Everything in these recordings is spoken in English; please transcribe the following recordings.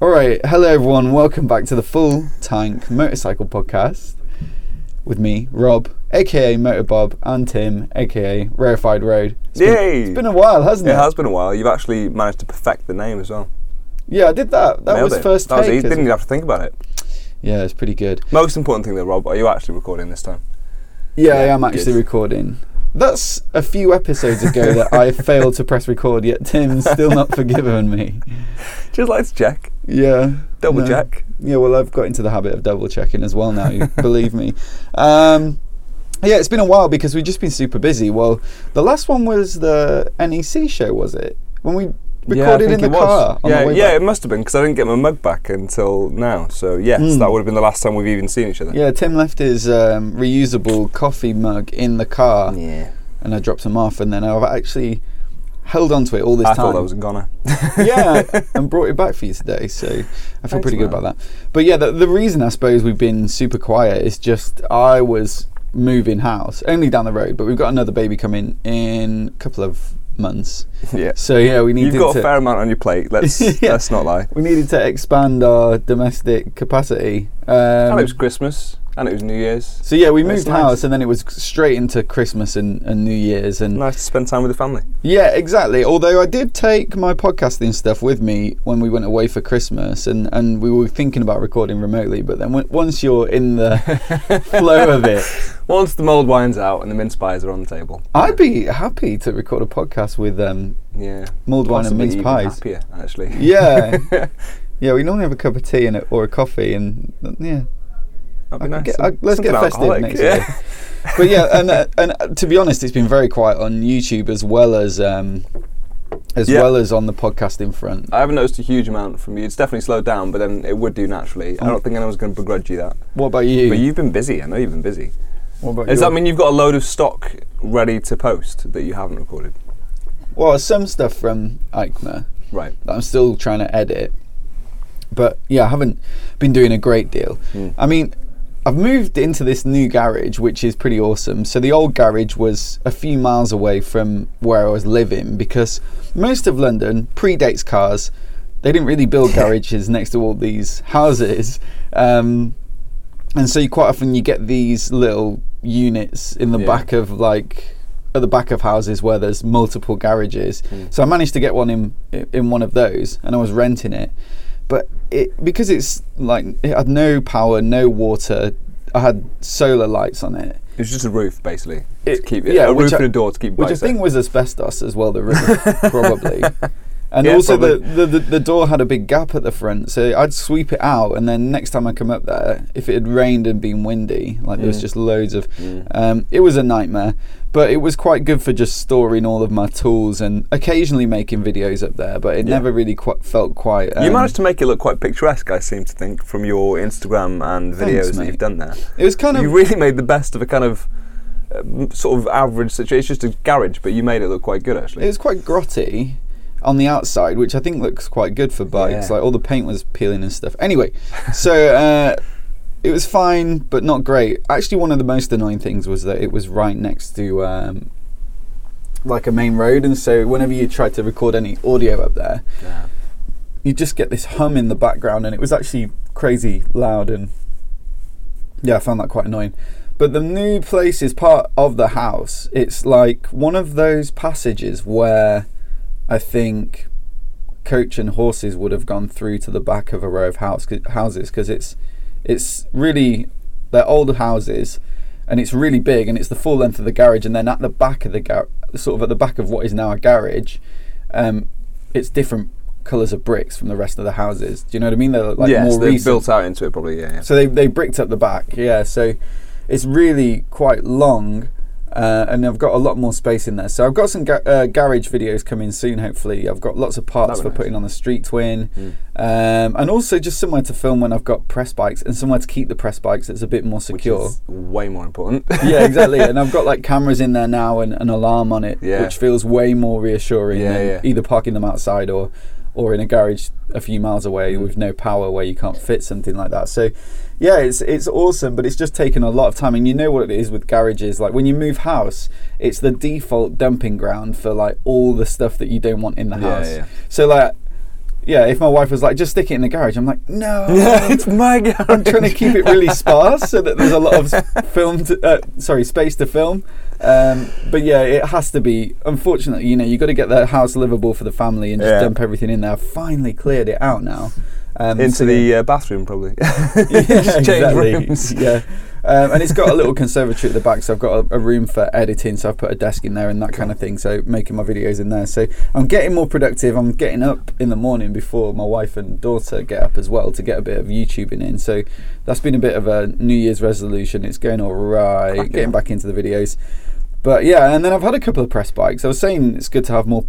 All right, hello everyone. Welcome back to the Full Tank Motorcycle Podcast with me, Rob, aka Moto Bob, and Tim, aka Rarefied Road. It's been- it's been a while, hasn't it? It has been a while. You've actually managed to perfect the name as well. Yeah, I did that. That Nailed was it. first That was take. easy. Didn't even have to think about it. yeah, it's pretty good. Most important thing though, Rob, are you actually recording this time? Yeah, I am actually good. recording. That's a few episodes ago that I failed to press record, yet Tim's still not forgiven me. Just like to check, Yeah. double no. check. Yeah, well, I've got into the habit of double checking as well now. You believe me. Um, yeah, it's been a while because we've just been super busy. Well, the last one was the NEC show, was it? When we recorded think in the car. Yeah, the yeah, back. it must have been because I didn't get my mug back until now. So yes, Mm. that would have been the last time we've even seen each other. Yeah, Tim left his um, reusable coffee mug in the car, Yeah. and I dropped him off, and then I've actually held on to it all this I time. I thought that was a goner. yeah, and brought it back for you today. So I feel Thanks, pretty good man. about that. But yeah, the, the reason I suppose we've been super quiet is just I was moving house only down the road, but we've got another baby coming in a couple of months. yeah. So yeah, we needed You've got to a fair amount on your plate. Let's Yeah. let's not lie. we needed to expand our domestic capacity. Um, and it was Christmas, and it was New Year's. so yeah, we moved nice. house, and then it was straight into Christmas and, and New Year's, and Nice to spend time with the family. Yeah, exactly. Although I did take my podcasting stuff with me when we went away for Christmas, and, and we were thinking about recording remotely. But then w- once you're in the flow of it, Once the mold winds out and the mince pies are on the table, I'd be happy to record a podcast with um, yeah, mulled wine and mince pies. Happier, actually. Yeah, yeah. We normally have a cup of tea and a, or a coffee, and yeah. That'd be nice. get- Some- let's get festive next yeah. year. But yeah, and uh, and uh, to be honest, it's been very quiet on YouTube as well as um, as Yeah. well as on the podcasting front. I haven't noticed a huge amount from you. It's definitely slowed down, but then it would do naturally. Mm. I don't think anyone's going to begrudge you that. What about you? But you've been busy. I know you've been busy. what about you? Does that mean you've got a load of stock ready to post that you haven't recorded? Well, some stuff from EICMA Right. that I'm still trying to edit. But yeah, I haven't been doing a great deal. Mm. I mean, I've moved into this new garage, which is pretty awesome. So the old garage was a few miles away from where I was living because most of London predates cars. They didn't really build garages next to all these houses. Um, and so you quite often you get these little units in the Yeah. back of like at the back of houses where there's multiple garages. Mm. So I managed to get one in in one of those, and I was renting it. But it because it's like it had no power, no water. I had solar lights on it, It was just a roof, basically. It- to keep yeah, a roof I- and a door to keep which I think was asbestos as well. The roof, probably. And Yeah, also the, the, the door had a big gap at the front, so I'd sweep it out, and then next time I come up there, if it had rained and been windy, like there was just loads of, um, it was a nightmare. But it was quite good for just storing all of my tools and occasionally making videos up there. But it never really quite felt quite. Um, you managed to make it look quite picturesque, I seem to think, from your Instagram and Thanks, videos that you've done there. It was kind of you really made the best of a kind of um, sort of average situation. It's just a garage, but you made it look quite good, actually. It was quite grotty on the outside, which I think looks quite good for bikes. Yeah. Like all the paint was peeling and stuff. Anyway, so uh, it was fine, but not great. Actually, one of the most annoying things was that it was right next to um, like a main road, and so whenever you tried to record any audio up there, yeah. you just get this hum in the background, and it was actually crazy loud. And yeah, I found that quite annoying. But the new place is part of the house. It's like one of those passages where I think coach and horses would have gone through to the back of a row of house, houses because it's it's really they're old houses and it's really big and it's the full length of the garage and then at the back of the gar- sort of at the back of what is now a garage um, it's different colours of bricks from the rest of the houses do you know what I mean they're like yes, more they've recent built out into it, probably, yeah. yeah. so they they bricked up the back, yeah. So it's really quite long, uh, and I've got a lot more space in there. So I've got some ga- uh, garage videos coming soon. Hopefully, I've got lots of parts for nice. putting on the Street Twin, Mm. um, and also just somewhere to film when I've got press bikes and somewhere to keep the press bikes that's a bit more secure. way more important. yeah, exactly. And I've got like cameras in there now and an alarm on it, Yeah. which feels way more reassuring Yeah, than yeah. either parking them outside or or in a garage a few miles away Mm. with no power where you can't fit something like that. So yeah, it's it's awesome, but it's just taken a lot of time. And you know what it is with garages. Like when you move house, it's the default dumping ground for like all the stuff that you don't want in the Yeah, house. yeah. So like yeah, if my wife was like, just stick it in the garage, I'm like, no. it's my garage. I'm trying to keep it really sparse so that there's a lot of film, to, uh, sorry, space to film. Um, but yeah, it has to be. Unfortunately, you know, you got to get the house livable for the family and just Yeah. dump everything in there. I've finally cleared it out now. Um, Into so the uh, bathroom, probably. yeah, Change exactly. rooms. Yeah. Um, and it's got a little conservatory at the back, so I've got a, a room for editing. So I've put a desk in there and that kind of thing. So making my videos in there. So I'm getting more productive. I'm getting up in the morning before my wife and daughter get up as well to get a bit of YouTubing in. So that's been a bit of a New Year's resolution. It's going all right. Cracking Getting on. back into the videos. But yeah, and then I've had a couple of press bikes. I was saying it's good to have more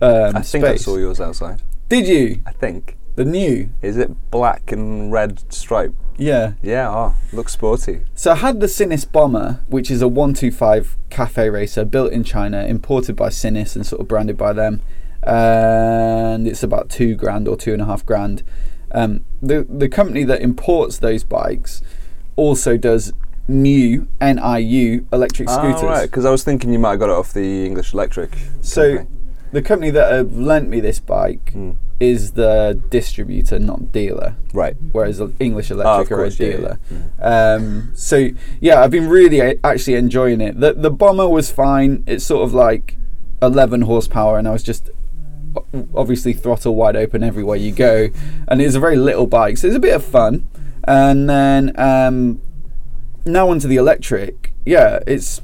um, I think I saw yours outside. Did you? I think. The new? Is it black and red stripe? Yeah. Yeah, oh, looks sporty. So I had the Sinnis Bomber, which is a 125 cafe racer built in China, imported by Sinnis and sort of branded by them. And it's about two grand or two and a half grand. Um, the the company that imports those bikes also does new NIU electric scooters. Ah, right, because I was thinking you might have got it off the English Electric. So company. The company that have lent me this bike Mm. is the distributor, not dealer. Right. whereas English Ah, Electric are a course, yeah, dealer. yeah. Um, so yeah, I've been really a- actually enjoying it. The the bomber was fine. It's sort of like 11 horsepower, and I was just obviously throttle wide open everywhere you go, and it's a very little bike, so it's a bit of fun. And then um, now onto the electric. Yeah, it's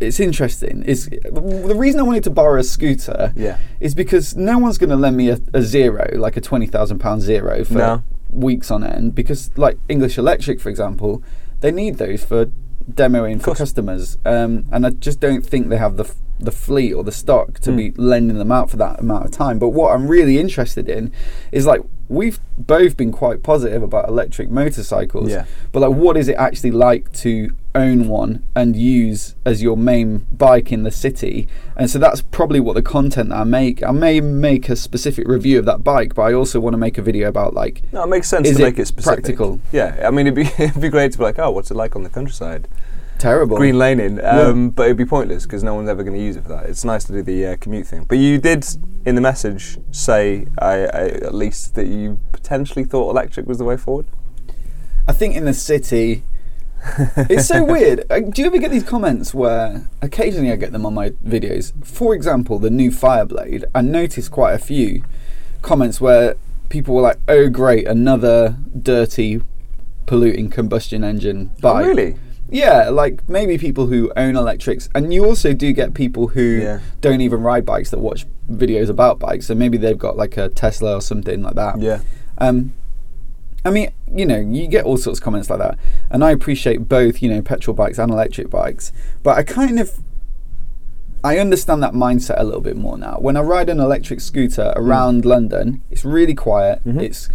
it's interesting. It's the reason I wanted to borrow a scooter Yeah. is because no one's going to lend me a, a zero, like a twenty thousand pound zero for No. weeks on end. Because like English Electric, for example, they need those for demoing for customers, um, and I just don't think they have the f- the fleet or the stock to Mm. be lending them out for that amount of time. But what I'm really interested in is like we've both been quite positive about electric motorcycles, Yeah. but like what is it actually like to own one and use as your main bike in the city and so that's probably what the content that i make i may make a specific review of that bike but i also want to make a video about like No, it makes sense to it make it specific. practical? Yeah, I mean, it'd be, it'd be great to be like, oh, what's it like on the countryside? Terrible Green laning, Yeah. um, but it'd be pointless because no one's ever going to use it for that. It's nice to do the uh, commute thing. But you did, in the message, say I, I, at least that you potentially thought electric was the way forward. i think in the city it's so weird Uh, do you ever get these comments where occasionally i get them on my videos for example the new fireblade i noticed quite a few comments where people were like oh great another dirty polluting combustion engine bike Oh, really? Yeah, like maybe people who own electrics, and you also do get people who Yeah. don't even ride bikes that watch videos about bikes. So maybe they've got like a Tesla or something like that. Yeah. Um, I mean, you know, you get all sorts of comments like that, and I appreciate both, you know, petrol bikes and electric bikes. But I kind of, I understand that mindset a little bit more now. When I ride an electric scooter around London, it's really quiet. Mhm. It's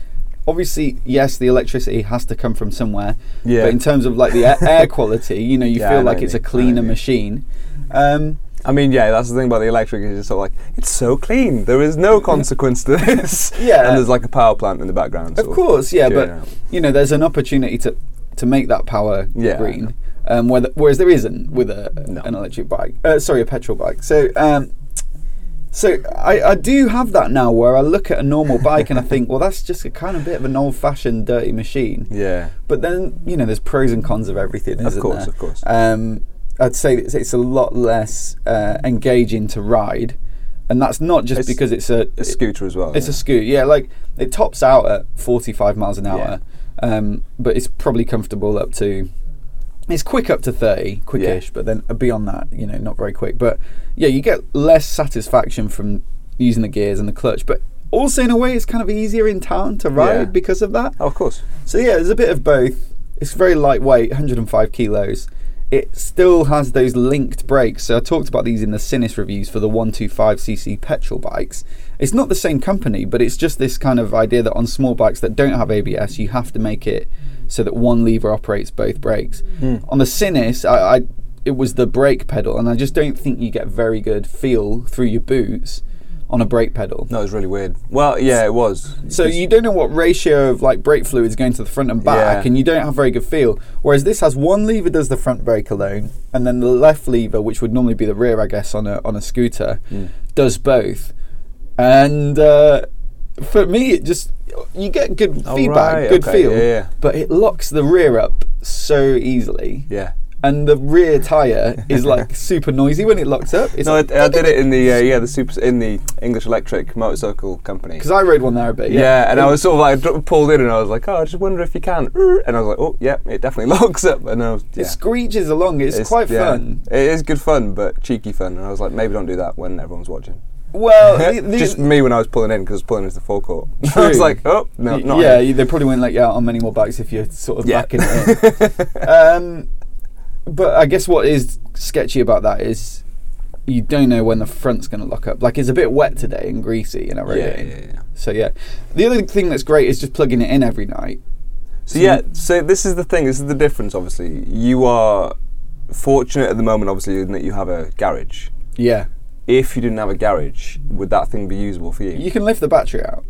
obviously yes, the electricity has to come from somewhere. Yeah. But in terms of like the air, air quality, you know, you Yeah, feel like it's a mean. Know cleaner what you mean. machine. Um, I mean, yeah, that's the thing about the electric is it's sort of like it's so clean. There is no consequence to this. Yeah. and there's like a power plant in the background. Of course, yeah, but Yeah. you know, there's an opportunity to to make that power Yeah, green, um, whether, whereas there isn't with a No. an electric bike. Uh, sorry, a petrol bike. So, um, so I, I do have that now, where I look at a normal bike and I think, well, that's just a kind of bit of an old-fashioned, dirty machine. Yeah. But then, you know, there's pros and cons of everything, Of isn't course, there? of course. Um, I'd say it's, it's a lot less uh, engaging to ride, and that's not just It's because it's a A scooter as well. it's yeah. a scooter, yeah. Like it tops out at 45 miles an hour, um, but it's probably comfortable up to. It's quick up to 30, quickish, but then beyond that, you know, not very quick. But yeah, you get less satisfaction from using the gears and the clutch, but also in a way, it's kind of easier in town to ride Yeah. because of that. Oh, of course. So yeah, there's a bit of both. It's very lightweight, 105 kilos. It still has those linked brakes. So I talked about these in the Sinnis reviews for the 125cc petrol bikes. It's not the same company, but it's just this kind of idea that on small bikes that don't have ABS, you have to make it so that one lever operates both brakes. Hmm. On the Sinnis, I, I it was the brake pedal, and I just don't think you get very good feel through your boots on a brake pedal. No, it was really weird. Well, yeah, it was. So you don't know what ratio of like brake fluid is going to the front and back, Yeah. and you don't have very good feel. Whereas this has one lever does the front brake alone, and then the left lever, which would normally be the rear, I guess, on a on a scooter, Mm. does both. And uh, for me, it just you get good Oh, feedback, right, good okay, feel, yeah, yeah. but it locks the rear up so easily, Yeah. And the rear tire is like super noisy when it locks up. It's No, like, I, I did it in the uh, yeah the super in the English Electric motorcycle company. because I rode one there a bit. Yeah, Yeah, and I was sort of like pulled in, and I was like, oh, I just wonder if you can. And I was like, oh, yeah, it definitely locks up. And I was, It screeches along. It's, quite yeah. fun. It is good fun, but cheeky fun. And I was like, maybe don't do that when everyone's watching. Well, the, just me when I was pulling in because I was pulling into the forecourt. I was like, oh no, y- not yeah, here. they probably won't let you out on many more bikes if you're sort of Yeah. backing it in. um, but I guess what is sketchy about that is you don't know when the front's going to lock up. Like it's a bit wet today and greasy, and I rode yeah, it in. yeah, yeah. So yeah, the other thing that's great is just plugging it in every night. So yeah, so this is the thing. This is the difference. Obviously, you are fortunate at the moment. Obviously, in that you have a garage. Yeah, If you didn't have a garage, would that thing be usable for you? you can lift the battery out.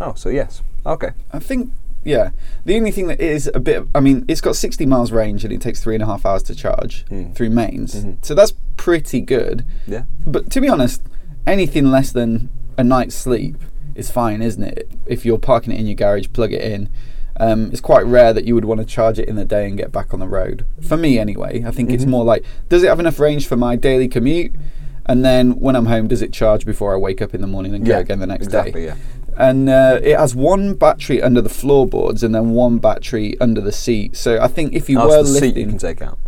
Oh, so yes. Okay. I think yeah. The only thing that is a bit, I mean, it's got 60 miles range and it takes three and a half hours to charge Mm. through mains. Mhm. So that's pretty good. Yeah. But to be honest, anything less than a night's sleep is fine, isn't it? If you're parking it in your garage, plug it in. Um, it's quite rare that you would want to charge it in the day and get back on the road. For me, anyway, I think it's Mhm. more like, does it have enough range for my daily commute? And then when I'm home, does it charge before I wake up in the morning and go again the next exactly, day? Yeah. And uh, it has one battery under the floorboards and then one battery under the seat. So I think if you Oh, were so the seat lifting, you can take out.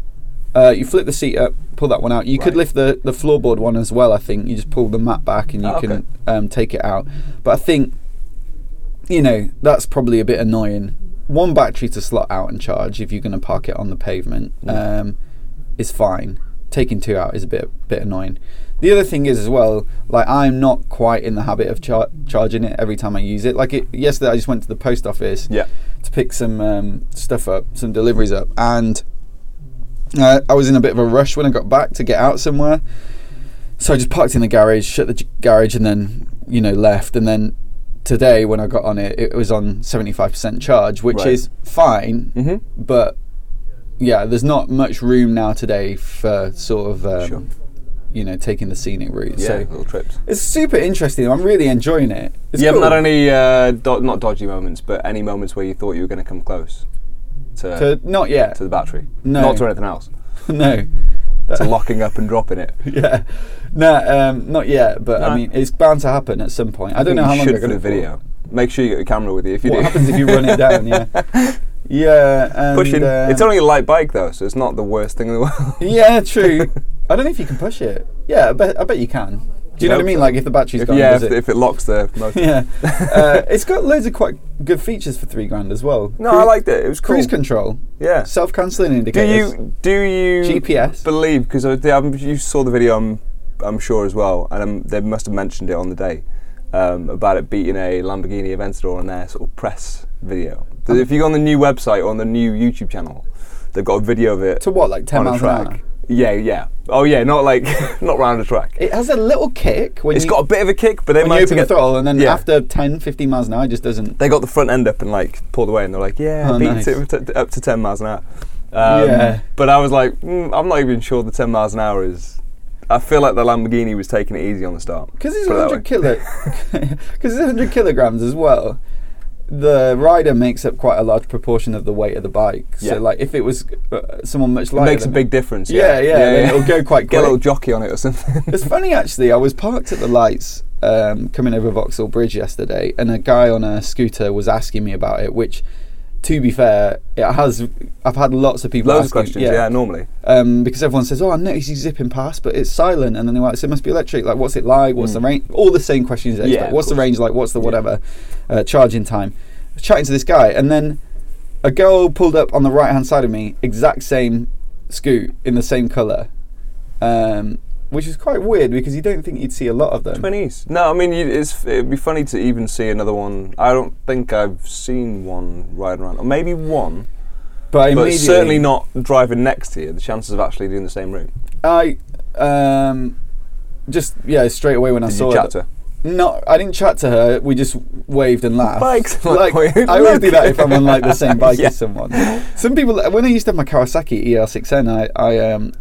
uh, you flip the seat up, pull that one out. You could lift the the floorboard one as well. I think you just pull the mat back and you Oh, okay. can um, take it out. But I think you know that's probably a bit annoying. One battery to slot out and charge if you're going to park it on the pavement Mm. um, is fine. Taking two out is a bit bit annoying. The other thing is as well, like I'm not quite in the habit of char- charging it every time I use it. Like it, yesterday, I just went to the post office Yeah. to pick some um, stuff up, some deliveries up, and uh, I was in a bit of a rush when I got back to get out somewhere. So I just parked in the garage, shut the garage, and then you know left. And then today, when I got on it, it was on seventy five percent charge, which Right. is fine. Mm-hmm. But yeah, there's not much room now today for sort of um, Sure. You know taking the scenic route. Yeah. So little trips. it's super interesting. I'm really enjoying it. It's haven't cool. had any uh, do- not dodgy moments, but any moments where you thought you were going to come close to to not yet. to the battery. No. Not to anything else. no. To locking up and dropping it. yeah, no, um, not yet. But No. I mean, it's bound to happen at some point. I, don't know how long should for going the to video. Make sure you get your camera with you if you What do. happens if you run it down? Yeah, yeah. And, Pushing. um, it's only a light bike though, so it's not the worst thing in the world. Yeah, true. I don't know if you can push it. Yeah, I bet. I bet you can. Do you know what I mean? so. Like if the battery's If- gone, yeah, if, it? if it locks the motor. yeah, uh, it's got loads of quite good features for three grand as well. No, Cru- I liked it. It was cool. cruise control, Yeah. self-cancelling indicators. Do you do you GPS. believe because um, you saw the video? I'm I'm sure as well, and um, they must have mentioned it on the day um, about it beating a Lamborghini Aventador on their sort of press video. If you go on the NIU website or on the NIU YouTube channel, they've got a video of it To what, like 10 on a miles an track. hour? Yeah, yeah. Oh yeah, not like not round a track. It has a little kick when It's you, got a bit of a kick, but they when you open the get- throttle, and then Yeah. after 10, 15 miles an hour, it just doesn't. they got the front end up and like pulled away, and they're like, "Yeah, Oh, beat nice. it up to ten miles an hour." Um, Yeah. But I was like, mm, I'm not even sure the ten miles an hour is. I feel like the Lamborghini was taking it easy on the start. Because it's Put it that 100 kilo, because it's 100 kilograms as well. The rider makes up quite a large proportion of the weight of the bike. Yeah. So, like, if it was uh, someone much It lighter, makes a big difference. Yeah, Yeah, yeah, then it'll go quite Get a little jockey on it or something. It's funny actually. I was parked at the lights um, coming over Vauxhall Bridge yesterday, and a guy on a scooter was asking me about it. Which, to be fair, it has. I've had lots of people Loads of questions. Yeah, normally. um, because everyone says, "Oh, I noticed you zipping past, but it's silent." And then they're like, "So it must be electric. Like, what's it like? What's Mm. the range? All the same questions. Yeah, what's the range like? What's the Yeah. whatever uh, charging time?" I was chatting to this guy, and then a girl pulled up on the right hand side of me, exact same scoot in the same colour, um, which is quite weird because you don't think you'd see a lot of them. Twenties. No, I mean it'd be funny to even see another one. I don't think I've seen one riding around, or maybe one, But, but certainly not driving next to you. The chances of actually doing the same route. I um, just yeah, straight away when I saw you chat it. to? her? No, I didn't chat to her. We just waved and laughed. Bikes. Like, Like, I always do that if I'm on like the same bike Yeah. as someone. Some people, when I used to have my Kawasaki ER6N, I, I um,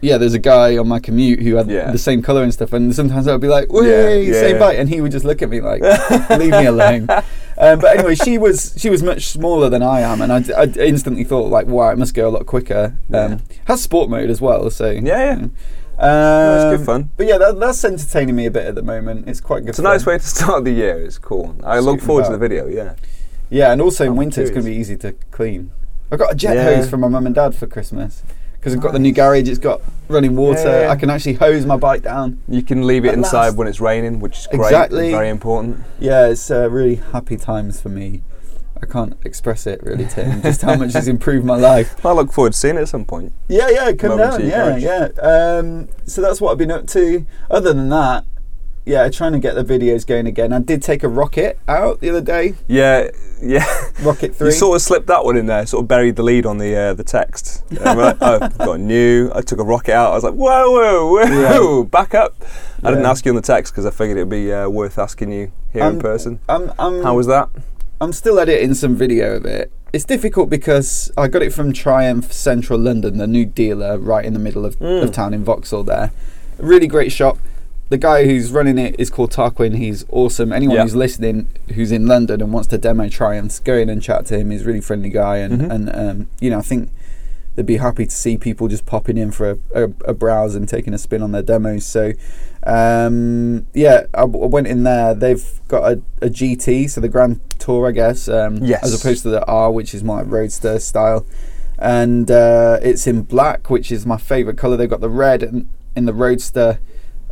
yeah, there's a guy on my commute who had Yeah. the same color and stuff, and sometimes I'd be like, Yeah, yeah, same yeah. bike," and he would just look at me like, "Leave me alone." Um, but anyway, she was she was much smaller than I am, and I, I instantly thought like, "Wow, it must go a lot quicker." Um. Has sport mode as well, so Yeah, yeah. Um, it's good fun. But yeah, that, that's entertaining me a bit at the moment. It's quite good. It's a nice way to start the year. It's cool. I look forward to the video. Yeah. Yeah, and also in I'm winter it's going to be easy to clean. I got a jet hose from my mum and dad for Christmas because I've got the new garage. It's got running water. Yeah, yeah. I can actually hose my bike down. You can leave it At inside last. when it's raining, which is great. Exactly. Very important. Yeah, it's uh, really happy times for me. I can't express it really, Tim. just how much it's improved my life. I look forward to seeing it at some point. Yeah, yeah, come Moment down. Yeah, garage. yeah. Um, so that's what I've been up to. Other than that, yeah, trying to get the videos going again. I did take a rocket out the other day. Yeah, yeah. Rocket three. You sort of slipped that one in there, sort of buried the lead on the uh, the text. We're like, oh, I've got a new. I took a rocket out. I was like, whoa, whoa, whoa, back up. I didn't ask you on the text because I figured it'd be uh, worth asking you here in Um, person. I'm, I'm, How was that? I'm still editing some video of it. It's difficult because I got it from Triumph Central London, the new dealer right in the middle of, Mm. of town in Vauxhall. There, a really great shop. The guy who's running it is called Tarquin. He's awesome. Anyone Yeah. who's listening who's in London and wants to demo Triumphs, go in and chat to him. He's a really friendly guy, and Mhm. and um, you know I think they'd be happy to see people just popping in for a, a, a browse and taking a spin on their demos. So, um, yeah, I, w- I went in there. They've got a, a GT, so the Grand Tour, I guess, um, Yes. as opposed to the R, which is my Roadster style. And uh, it's in black, which is my favourite colour. They've got the red in, in the Roadster,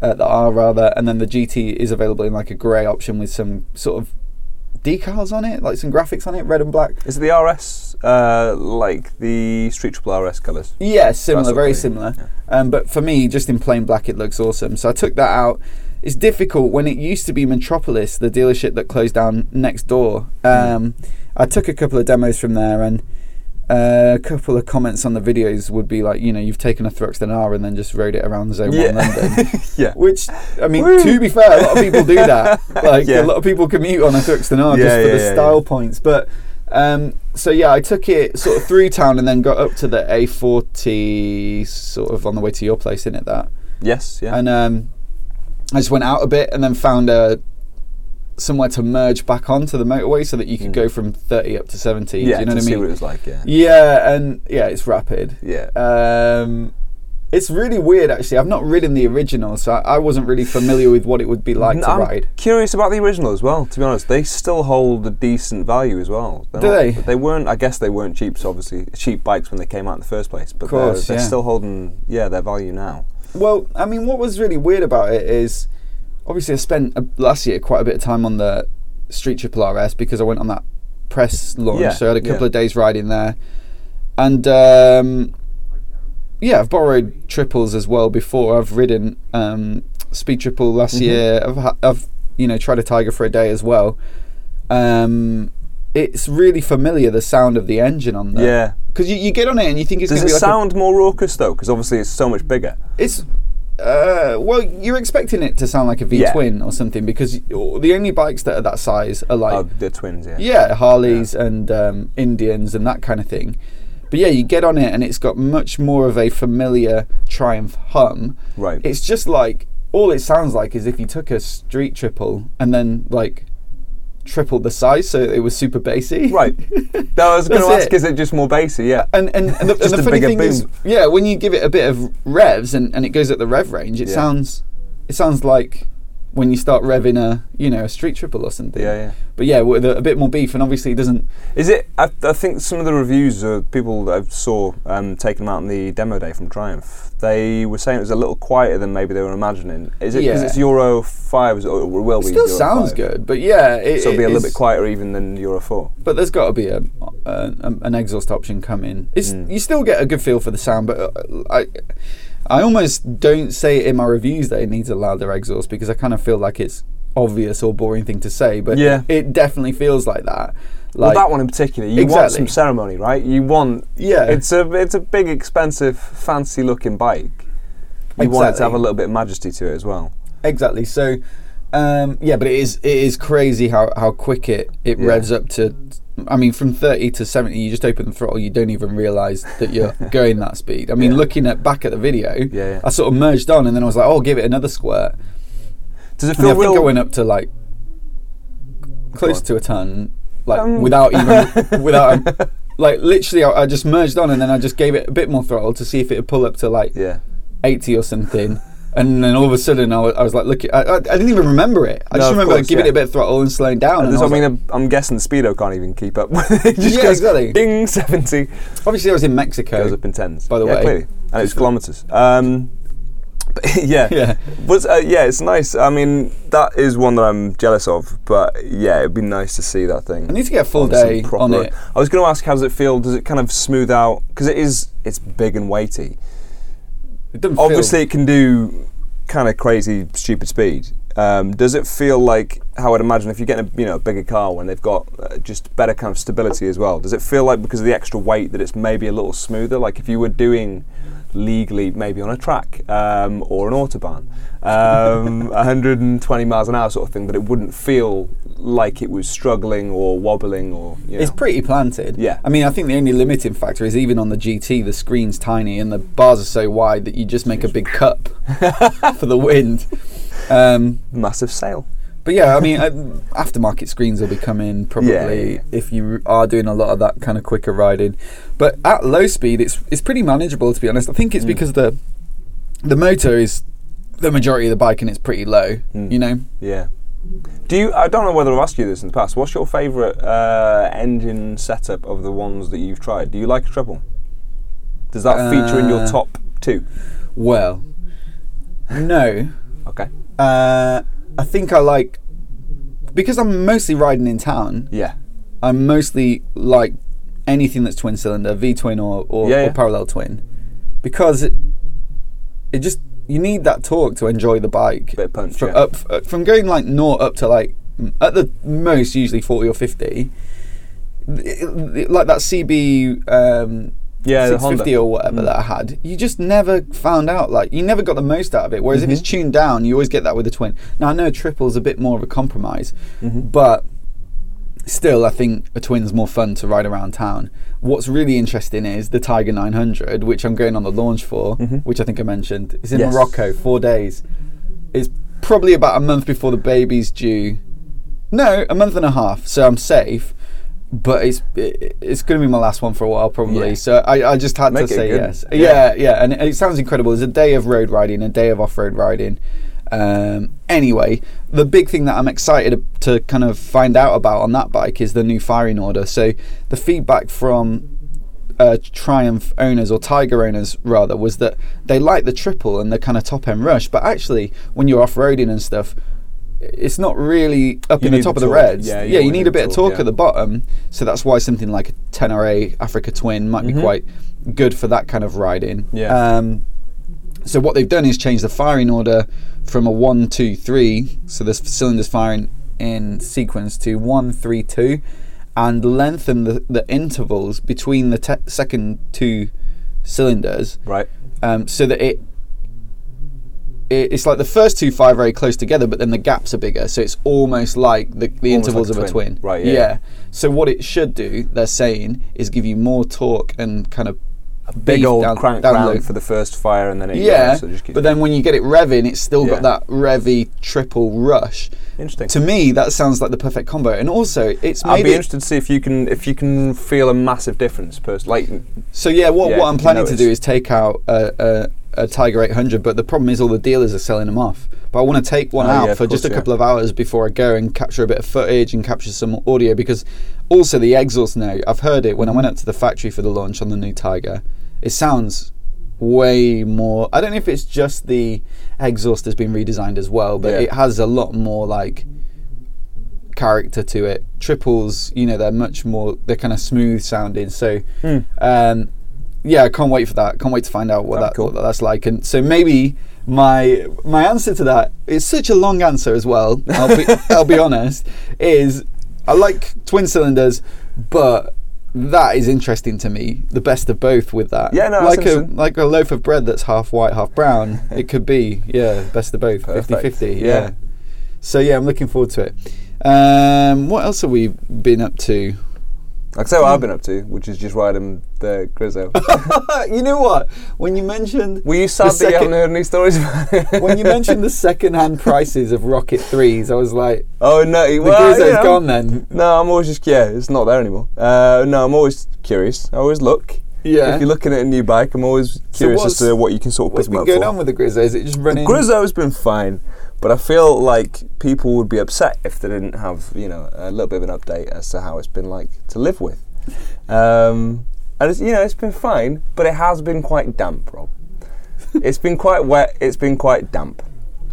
uh, the R rather, and then the GT is available in like a grey option with some sort of decals on it, like some graphics on it, red and black. Is it the RS uh, like the Street Triple RS colours? Yeah, similar, very similar. yeah. Um, but for me, just in plain black, it looks awesome. So I took that out. It's difficult when it used to be Metropolis, the dealership that closed down next door. Um, I took a couple of demos from there, and uh, a couple of comments on the videos would be like, you know, you've taken a Thruxton R and then just rode it around Zone Yeah. One London. yeah. Which I mean, Woo. to be fair, a lot of people do that. Like Yeah. a lot of people commute on a Thruxton R Yeah, just for the style points. But um, so yeah, I took it sort of through town and then got up to the A40, sort of on the way to your place, in it that. Yes. Yeah. And um, I just went out a bit and then found a somewhere to merge back onto the motorway so that you could Mm. go from 30 up to 70. yeah. do you know what I see mean? what it was like. Yeah. yeah, and yeah, it's rapid. Yeah. Um, it's really weird, actually. I've not ridden the original, so I, I wasn't really familiar with what it would be like to I'm ride. curious about the original as well. To be honest, they still hold a decent value as well. They're Do not- they? They weren't. I guess they weren't cheap. So obviously, cheap bikes when they came out in the first place. But Course, they're, they're yeah. still holding. Yeah, their value now. Well, I mean, what was really weird about it is obviously I spent uh, last year quite a bit of time on the Street Triple RS because I went on that press launch, Yeah, so I had a couple yeah. of days riding there, and um, yeah, I've borrowed triples as well before. I've ridden um, Speed Triple last Mhm. year. I've, ha- I've you know tried a Tiger for a day as well. Um, it's really familiar the sound of the engine on there. Yeah. because you, you get on it and you think it's Does going it to be like a sound more raucous though? Because obviously it's so much bigger. It's uh, well, you're expecting it to sound like a V Yeah. twin or something because the only bikes that are that size are like oh, the twins. Yeah. yeah Harleys and um, Indians and that kind of thing. But yeah, you get on it and it's got much more of a familiar Triumph hum. Right. It's just like all it sounds like is if you took a street triple and then like tripled the size so it was super bassy. right. No, I was going to ask, it. is it just more bassy? Yeah. And and, and the, and the a funny bigger thing is, yeah, when you give it a bit of revs and, and it goes at the rev range, it Yeah. sounds it sounds like when you start revving a you know a street triple or something. Yeah, yeah. But yeah, with a, a bit more beef, and obviously it doesn't. Is it? I, I think some of the reviews, uh, people that I saw um, taking them out on the demo day from Triumph, they were saying it was a little quieter than maybe they were imagining. Is it because Yeah. it's Euro five? Or it will It be. still Euro sounds 5? good, but yeah, it, So it'll be a little bit quieter even than Euro four. But there's got to be a, a, an exhaust option coming. It's Mm. you still get a good feel for the sound, but uh, I I almost don't say it in my reviews that it needs a louder exhaust because I kind of feel like it's obvious or boring thing to say, but Yeah. it definitely feels like that. Well, that one in particular, you want some ceremony, right? You want. Yeah. It's a it's a big, expensive, fancy looking bike. You want it to have a little bit of majesty to it as well. exactly. So um, yeah, but it is it is crazy how, how quick it it Yeah. revs up to I mean, from 30 to 70, you just open the throttle, you don't even realise that you're going that speed. I mean, Yeah. looking at back at the video, Yeah, yeah. I sort of merged on and then I was like, oh, give it another squirt. Does it And I feel think real? I went up to like close to a ton, like Um. without even, without, like literally, I, I just merged on and then I just gave it a bit more throttle to see if it would pull up to like yeah. 80 or something. And then all of a sudden, I was, I was like, look, I, I, I didn't even remember it. I No, just remember course, giving yeah. it a bit of throttle and slowing down. and There's- I, mean like, I'm guessing the speedo can't even keep up. with it just Yeah, goes exactly. ding 70 obviously, I was in Mexico. goes up in tens. By the yeah, way. clearly. and it's kilometers. Um, yeah, Yeah. But uh, yeah, it's nice. I mean, that is one that I'm jealous of. But yeah, it'd be nice to see that thing. I need to get a full on day on it. I was going to ask, how does it feel? Does it kind of smooth out? Because it is, it's big and weighty. It doesn't feel- Obviously, it can do kind of crazy, stupid speed. Um, does it feel like how I'd imagine if you're getting a you know a bigger car when they've got uh, just better kind of stability as well? Does it feel like because of the extra weight that it's maybe a little smoother? Like if you were doing legally maybe on a track um, or an autobahn, um, 120 miles an hour sort of thing, that it wouldn't feel like it was struggling or wobbling or you know. It's pretty planted. Yeah. I mean, I think the only limiting factor is even on the GT, the screen's tiny and the bars are so wide that you just make a big cup for the wind. Um, massive sail. But yeah, I mean, uh, aftermarket screens will be coming probably Yeah, yeah, if you are doing a lot of that kind of quicker riding. But at low speed, it's it's pretty manageable to be honest. I think Mm. it's because the the motor is the majority of the bike and it's pretty low. Mm. You know, Yeah. Do you? I don't know whether I've asked you this in the past. What's your favourite uh, engine setup of the ones that you've tried? Do you like a treble? Does that feature in your Uh, top two? well, no. Okay. Uh, I think I like because I'm mostly riding in town. Yeah. I'm mostly like anything that's twin cylinder, V twin or or, Yeah, or parallel twin, because it, it just you need that torque to enjoy the bike. Bit of punch, From yeah. up uh, from going like naught up to like at the most usually forty or fifty. it- it- like that CB um, Yeah, the 650 Honda. or whatever Mm. that I had, you just never found out. Like you never got the most out of it. Whereas if it's Mm-hmm. tuned down, you always get that with a twin. Now I know a triple's a bit more of a compromise, Mhm. but still, I think a twin's more fun to ride around town. What's really interesting is the Tiger 900, which I'm going on the launch for, Mhm. which I think I mentioned. It's in Yes. Morocco, four days. It's probably about a month before the baby's due. No, a month and a half, so I'm safe. But it's it, it's going to be my last one for a while, probably. Yeah. So I, I just had Make to say good. yes. Yeah. Yeah, yeah, and it, it sounds incredible. There's a day of road riding, a day of off-road riding. Um, anyway, the big thing that I'm excited to kind of find out about on that bike is the new firing order. So the feedback from uh, Triumph owners or Tiger owners rather was that they like the triple and the kind of top end rush, but actually when you're off roading and stuff, it's not really up You in the top the of the reds. Yeah, you yeah, you need a bit of torque, yeah. at the bottom. So that's why something like a Tenere Africa Twin might be Mhm. quite good for that kind of riding. Yeah. Um, so what they've done is change the firing order from a one, two, three. So the cylinders firing in sequence to one, three, two, and lengthen the, the intervals between the te- second two cylinders Right. um, so that it it's like the first two fire very close together, but then the gaps are bigger. So it's almost like the, the Almost intervals like a of a twin. twin. Right, yeah. So what it should do, they're saying, is give you more torque and kind of Big old down- crank down round low. for the first fire, and then it Yeah, goes, so it but then when you get it revving, it's still Yeah. got that revvy triple rush. interesting. To me, that sounds like the perfect combo. And also, it's I'd be it- interested to see if you can if you can feel a massive difference. Pers- like So yeah, what, Yeah, what I'm planning to do is take out a, a, a Tiger 800, but the problem is all the dealers are selling them off. But I want to take one Oh, out yeah, for just a yeah. couple of hours before I go and capture a bit of footage and capture some audio because also the exhaust now I've heard it when I went up to the factory for the launch on the new Tiger. It sounds way more. I don't know if it's just the exhaust has been redesigned as well, but Yeah. it has a lot more like character to it. Triples, you know, they're much more. They're kind of smooth sounding. So, Hmm. um, yeah, I can't wait for that. Can't wait to find out what that cool. what that's like. And so maybe my my answer to that is such a long answer as well. I'll be I'll be honest. Is I like twin cylinders, but. That is interesting to me. The best of both with that. Yeah, no, like a like a loaf of bread that's half white, half brown. it could be, yeah, best of both, Perfect. 50-50, Yeah. yeah. So yeah, I'm looking forward to it. Um, what else have we been up to? I can say what I've been up to, which is just riding the Griso. you know what? When you mentioned Were you sad that you haven't heard any stories about it? when you mentioned the second-hand prices of Rocket Threes, I was like, oh no, the well, Griso's you know. gone then. No, I'm always just yeah, it's not there anymore. Uh, no, I'm always curious. I always look. Yeah. If you're looking at a new bike, I'm always curious as to what you can sort of What's pick them been going for. on with the Griso? Is it just running? The Griso's been fine, but I feel like people would be upset if they didn't have, you know, a little bit of an update as to how it's been like to live with. Um, and it's, you know, it's been fine, but it has been quite damp, Rob. it's been quite wet. It's been quite damp,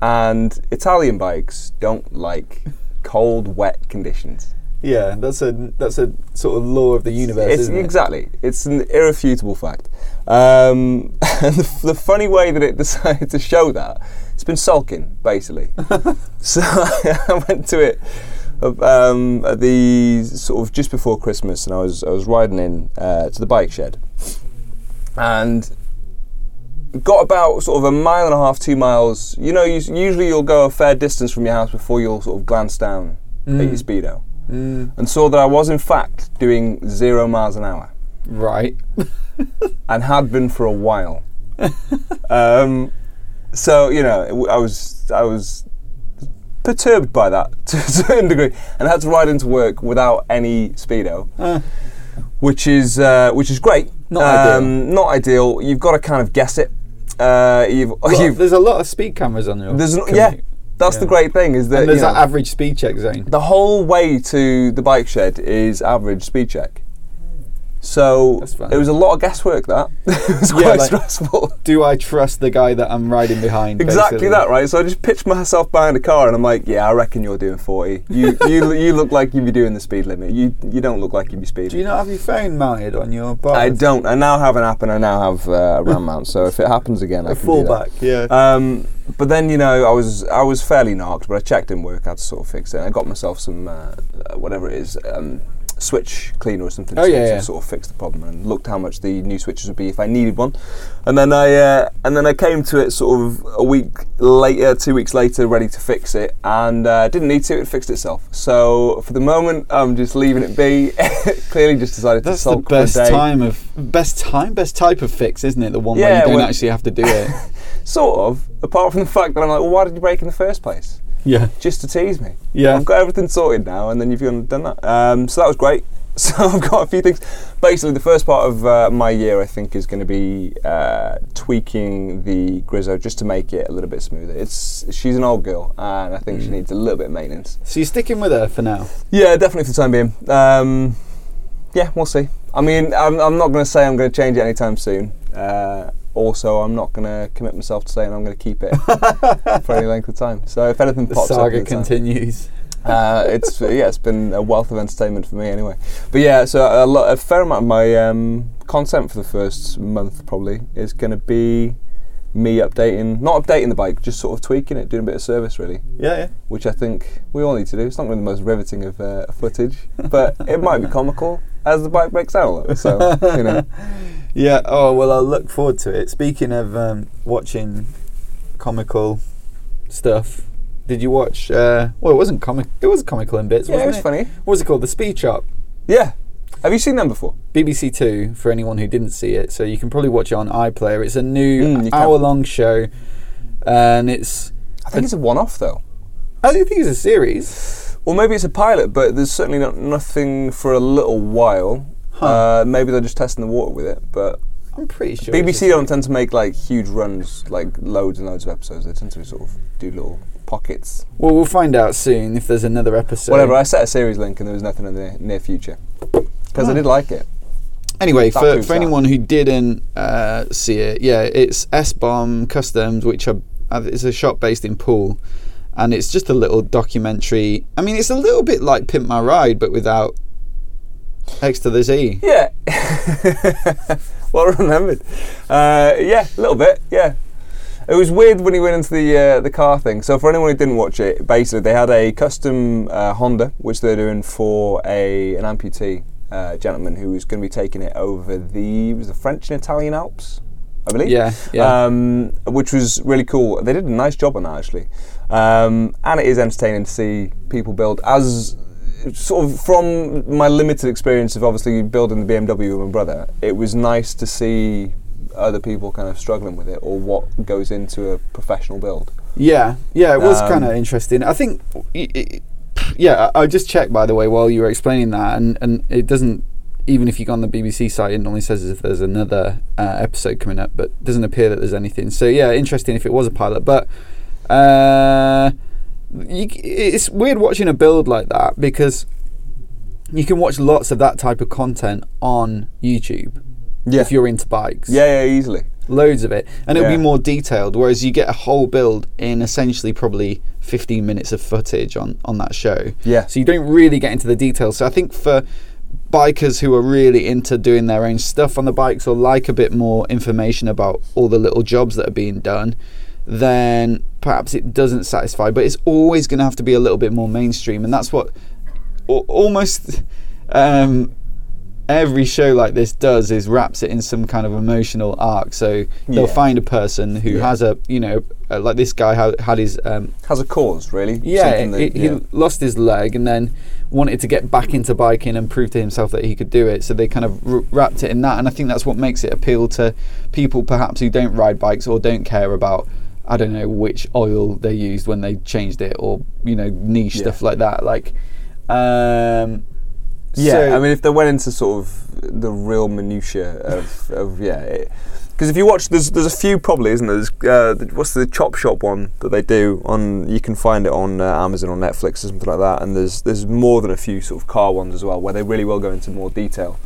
and Italian bikes don't like cold, wet conditions. Yeah, that's a that's a sort of law of the universe, It's isn't it? exactly. It's an irrefutable fact. Um, and the, the funny way that it decided to show that, it's been sulking basically. so I went to it um, at the sort of just before Christmas, and I was I was riding in uh, to the bike shed, and got about sort of a mile and a half, two miles. You know, you, usually you'll go a fair distance from your house before you'll sort of glance down at your speedo, Mm, and saw that I was in fact doing zero miles an hour right. and had been for a while. um, so you know, I was I was perturbed by that to a certain degree, and I had to ride into work without any speedo, Uh, which is uh, which is great. Not ideal. Um, Not ideal. You've got to kind of guess it. Uh, you've, well, you've there's a lot of speed cameras on your. there's commute. yeah. That's the great thing is that and there's you know, that average speed check zone. the whole way to the bike shed is average speed check. So it was a lot of guesswork. That it was Yeah, quite like- stressful. Do I trust the guy that I'm riding behind? Exactly basically? that, right? So I just pitched myself behind a car, and I'm like, "Yeah, I reckon you're doing 40. You, you, you look like you'd be doing the speed limit. You, you don't look like you'd be speeding." Do you not have your phone mounted on your bike? I don't. I now have an app, and I now have uh, a RAM mount. So if it happens again, I A can fallback, yeah. Um, but then you know, I was I was fairly knocked, but I checked in work. I had to sort of fix it. I got myself some uh, whatever it is. Um, switch cleaner or something Oh, to, yeah, to yeah. sort of fix the problem and looked how much the new switches would be if I needed one and then I uh, and then I came to it sort of a week later two weeks later ready to fix it and uh, didn't need to it fixed itself so for the moment I'm just leaving it be clearly just decided That's to the sulk best time of best time, best type of fix, isn't it? The one where you don't actually have to do it. sort of apart from the fact that I'm like well why did you break in the first place yeah, just to tease me. Yeah. I've got everything sorted now, and then you've gone and done that. Um, so that was great. So I've got a few things. Basically, the first part of uh, my year, I think, is going to be uh, tweaking the Griso just to make it a little bit smoother. It's she's an old girl, and I think she Mm. needs a little bit of maintenance. So you're sticking with her for now. Yeah, definitely for the time being. Um, yeah, we'll see. I mean, I'm, I'm not going to say I'm going to change it anytime soon. Uh, also, I'm not going to commit myself to saying I'm going to keep it for any length of time. So if anything The pops up, saga time- continues. uh, it's yeah, it's been a wealth of entertainment for me anyway. But yeah, so a, lot, a fair amount of my um, content for the first month probably is going to be me updating, not updating the bike, just sort of tweaking it, doing a bit of service really, Yeah, yeah. which I think we all need to do. It's not going to be the most riveting of uh, footage, but it might be comical as the bike breaks down. So you know, Yeah. Oh well, I'll look forward to it. Speaking of um, watching comical stuff, did you watch? Uh, well, it wasn't comic. It was comical in bits. yeah, it was it? funny. What was it called? The Speed Shop. Yeah, have you seen them before? BBC Two for anyone who didn't see it. So you can probably watch it on iPlayer. It's a Mm, new can. hour-long show, and it's. I think it's a one-off though. I don't think it's a series. Well, maybe it's a pilot, but there's certainly not, nothing for a little while. Huh. Uh, maybe they're just testing the water with it, but I'm pretty sure. BBC don't tend to make like huge runs, like loads and loads of episodes. They tend to sort of do little pockets. Well, we'll find out soon if there's another episode. Whatever. I set a series link and there was nothing in the near future because I Oh. did like it. Anyway, That for, for anyone who didn't uh, see it, yeah, it's S Bomb Customs, which are, uh, is a shop based in Poole, and it's just a little documentary. I mean, it's a little bit like Pimp My Ride, but without X to the Z. Yeah. well remembered. Uh, yeah, a little bit. Yeah. It was weird when he went into the uh, the car thing. So for anyone who didn't watch it, basically they had a custom uh, Honda, which they're doing for a an amputee uh, gentleman who was going to be taking it over the was the French and Italian Alps, I believe. Yeah, yeah. Um, which was really cool. They did a nice job on that actually, um, and it is entertaining to see people build as sort of from my limited experience of obviously building the BMW with my brother, it was nice to see other people kind of struggling with it or what goes into a professional build. Yeah, yeah, it was Um, kind of interesting. I think, yeah, I I just checked by the way while you were explaining that, and and it doesn't. Even if you go on the BBC site, it normally says if there's another uh, episode coming up, but doesn't appear that there's anything. So yeah, interesting if it was a pilot, but uh, you, it's weird watching a build like that because you can watch lots of that type of content on YouTube Yeah. if you're into bikes Yeah, yeah, easily. loads of it, and it'll Yeah. be more detailed. Whereas you get a whole build in essentially probably 15 minutes of footage on on that show. Yeah. So you don't really get into the details. So I think for bikers who are really into doing their own stuff on the bikes or like a bit more information about all the little jobs that are being done, then perhaps it doesn't satisfy. But it's always going to have to be a little bit more mainstream, and that's what almost. Um, every show like this does is wraps it in some kind of emotional arc. So they'll Yeah. find a person who Yeah. has a, you know, uh, like this guy had, had his, um, Has a cause, really. yeah, that- he, he lost his leg and then wanted to get back into biking and prove to himself that he could do it. So they kind of r- wrapped it in that, and I think that's what makes it appeal to people perhaps who don't ride bikes or don't care about. I don't know which oil they used when they changed it, or you know niche Yeah. stuff like that. Like, um, Yeah, so- I mean, if they went into sort of the real minutiae of, of yeah, because if you watch, there's there's a few probably, isn't there? There's, uh, the- what's the Chop Shop one that they do on? You can find it on uh, Amazon or Netflix or something like that. And there's there's more than a few sort of car ones as well, where they really will go into more detail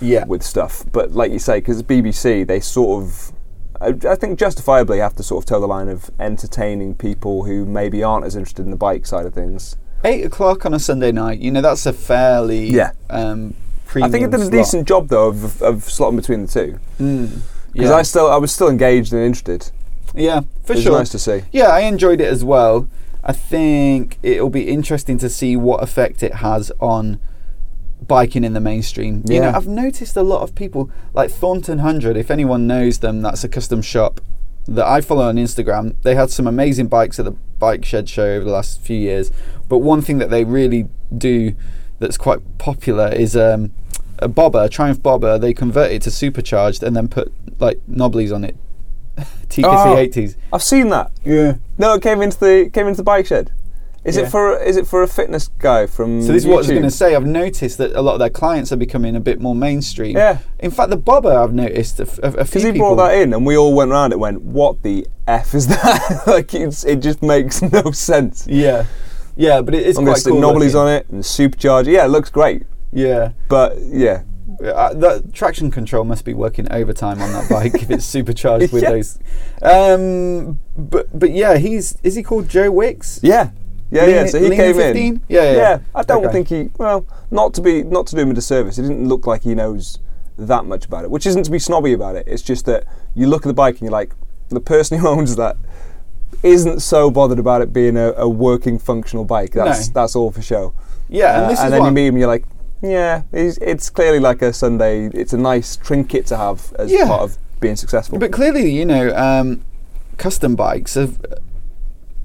yeah, with stuff. But like you say, because BBC, they sort of. I I think justifiably have to sort of toe the line of entertaining people who maybe aren't as interested in the bike side of things. eight o'clock on a Sunday night. You know that's a fairly Yeah. Um, I think it did a slot. decent job though of, of slotting between the two. Mm, Because yeah. I still, I was still engaged and interested. yeah, for it was sure. nice to see. Yeah, I enjoyed it as well. I think it'll be interesting to see what effect it has on biking in the mainstream. You know, I've noticed a lot of people like Thornton Hundred. If anyone knows them, that's a custom shop that I follow on Instagram. They had some amazing bikes at the Bike Shed show over the last few years. But one thing that they really do that's quite popular is um, a bobber, a Triumph bobber. They convert it to supercharged and then put like knobblies on it. TKC Oh. 80s. I've seen that. Yeah. No, it came into the came into the bike shed. Is Yeah. it for is it for a fitness guy from? So this is what I was going to say. I've noticed that a lot of their clients are becoming a bit more mainstream. Yeah. In fact, the bobber I've noticed a, f- a- a few Because he brought that in, and we all went around it. Went, what the f is that? like it's, it just makes no sense. Yeah. Yeah, but it is quite going to stick cool. knobblies on it and supercharger. Yeah, it looks great. Yeah. But yeah, Uh, that traction control must be working overtime on that bike if it's supercharged with Yeah. those. Um, but but yeah, he's is he called Joe Wicks? yeah, yeah, Lean- yeah. So he came 15? in. Yeah, yeah, yeah. I don't Okay. think he. Well, not to be not to do him a disservice. He didn't look like he knows that much about it. Which isn't to be snobby about it. It's just that you look at the bike and you're like, the person who owns that isn't so bothered about it being a, a working functional bike. That's No. that's all for show. Yeah, and Uh, and then you meet him, and you're like, yeah, it's, it's clearly like a Sunday. It's a nice trinket to have as Yeah. part of being successful. But clearly, you know, um, custom bikes have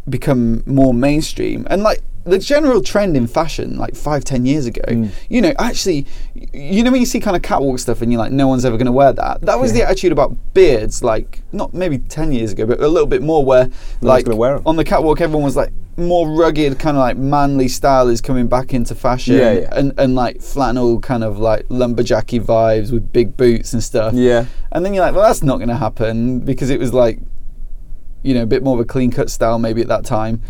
become more mainstream, and like the general trend in fashion, like five, ten years ago, Mm. you know, actually, you know, when you see kind of catwalk stuff, and you're like, no one's ever going to wear that. That was the attitude about beards, like not maybe ten years ago, but a little bit more, where like wear 'em. on the catwalk, everyone was like more rugged, kind of like manly style is coming back into fashion, Yeah, yeah. and and like flannel kind of like lumberjacky vibes with big boots and stuff. yeah, And then you're like, well, that's not going to happen because it was like, you know, a bit more of a clean cut style maybe at that time.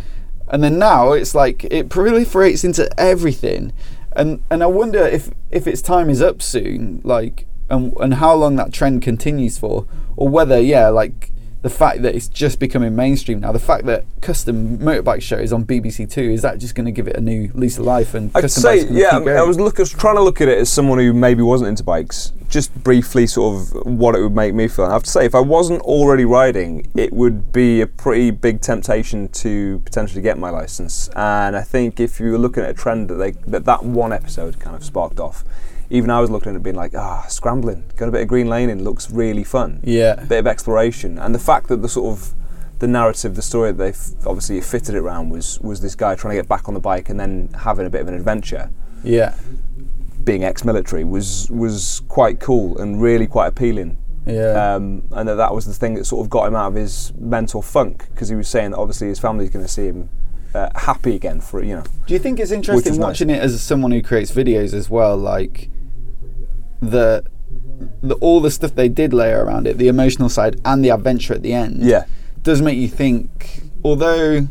And then now it's like it proliferates into everything. And and I wonder if if its time is up soon, like, and and how long that trend continues for, or whether yeah, like the fact that it's just becoming mainstream now, the fact that custom motorbike shows on BBC Two is that just going to give it a new lease of life? And I'd say bikes yeah. I was look, I was trying to look at it as someone who maybe wasn't into bikes. Just briefly, sort of what it would make me feel. I have to say, if I wasn't already riding, it would be a pretty big temptation to potentially get my license. And I think if you were looking at a trend that they that that one episode kind of sparked off, even I was looking at it being like, ah, scrambling, got a bit of green laning, looks really fun. yeah, bit of exploration, and the fact that the sort of the narrative, the story that they've obviously fitted it around was was this guy trying to get back on the bike and then having a bit of an adventure. Yeah. being ex-military was was quite cool and really quite appealing. Yeah. Um, and that that was the thing that sort of got him out of his mental funk because he was saying that obviously his family's going to see him uh, happy again for you know. Do you think it's interesting is nice. watching it as someone who creates videos as well? Like the, the all the stuff they did layer around it, the emotional side and the adventure at the end. Yeah. does make you think. Although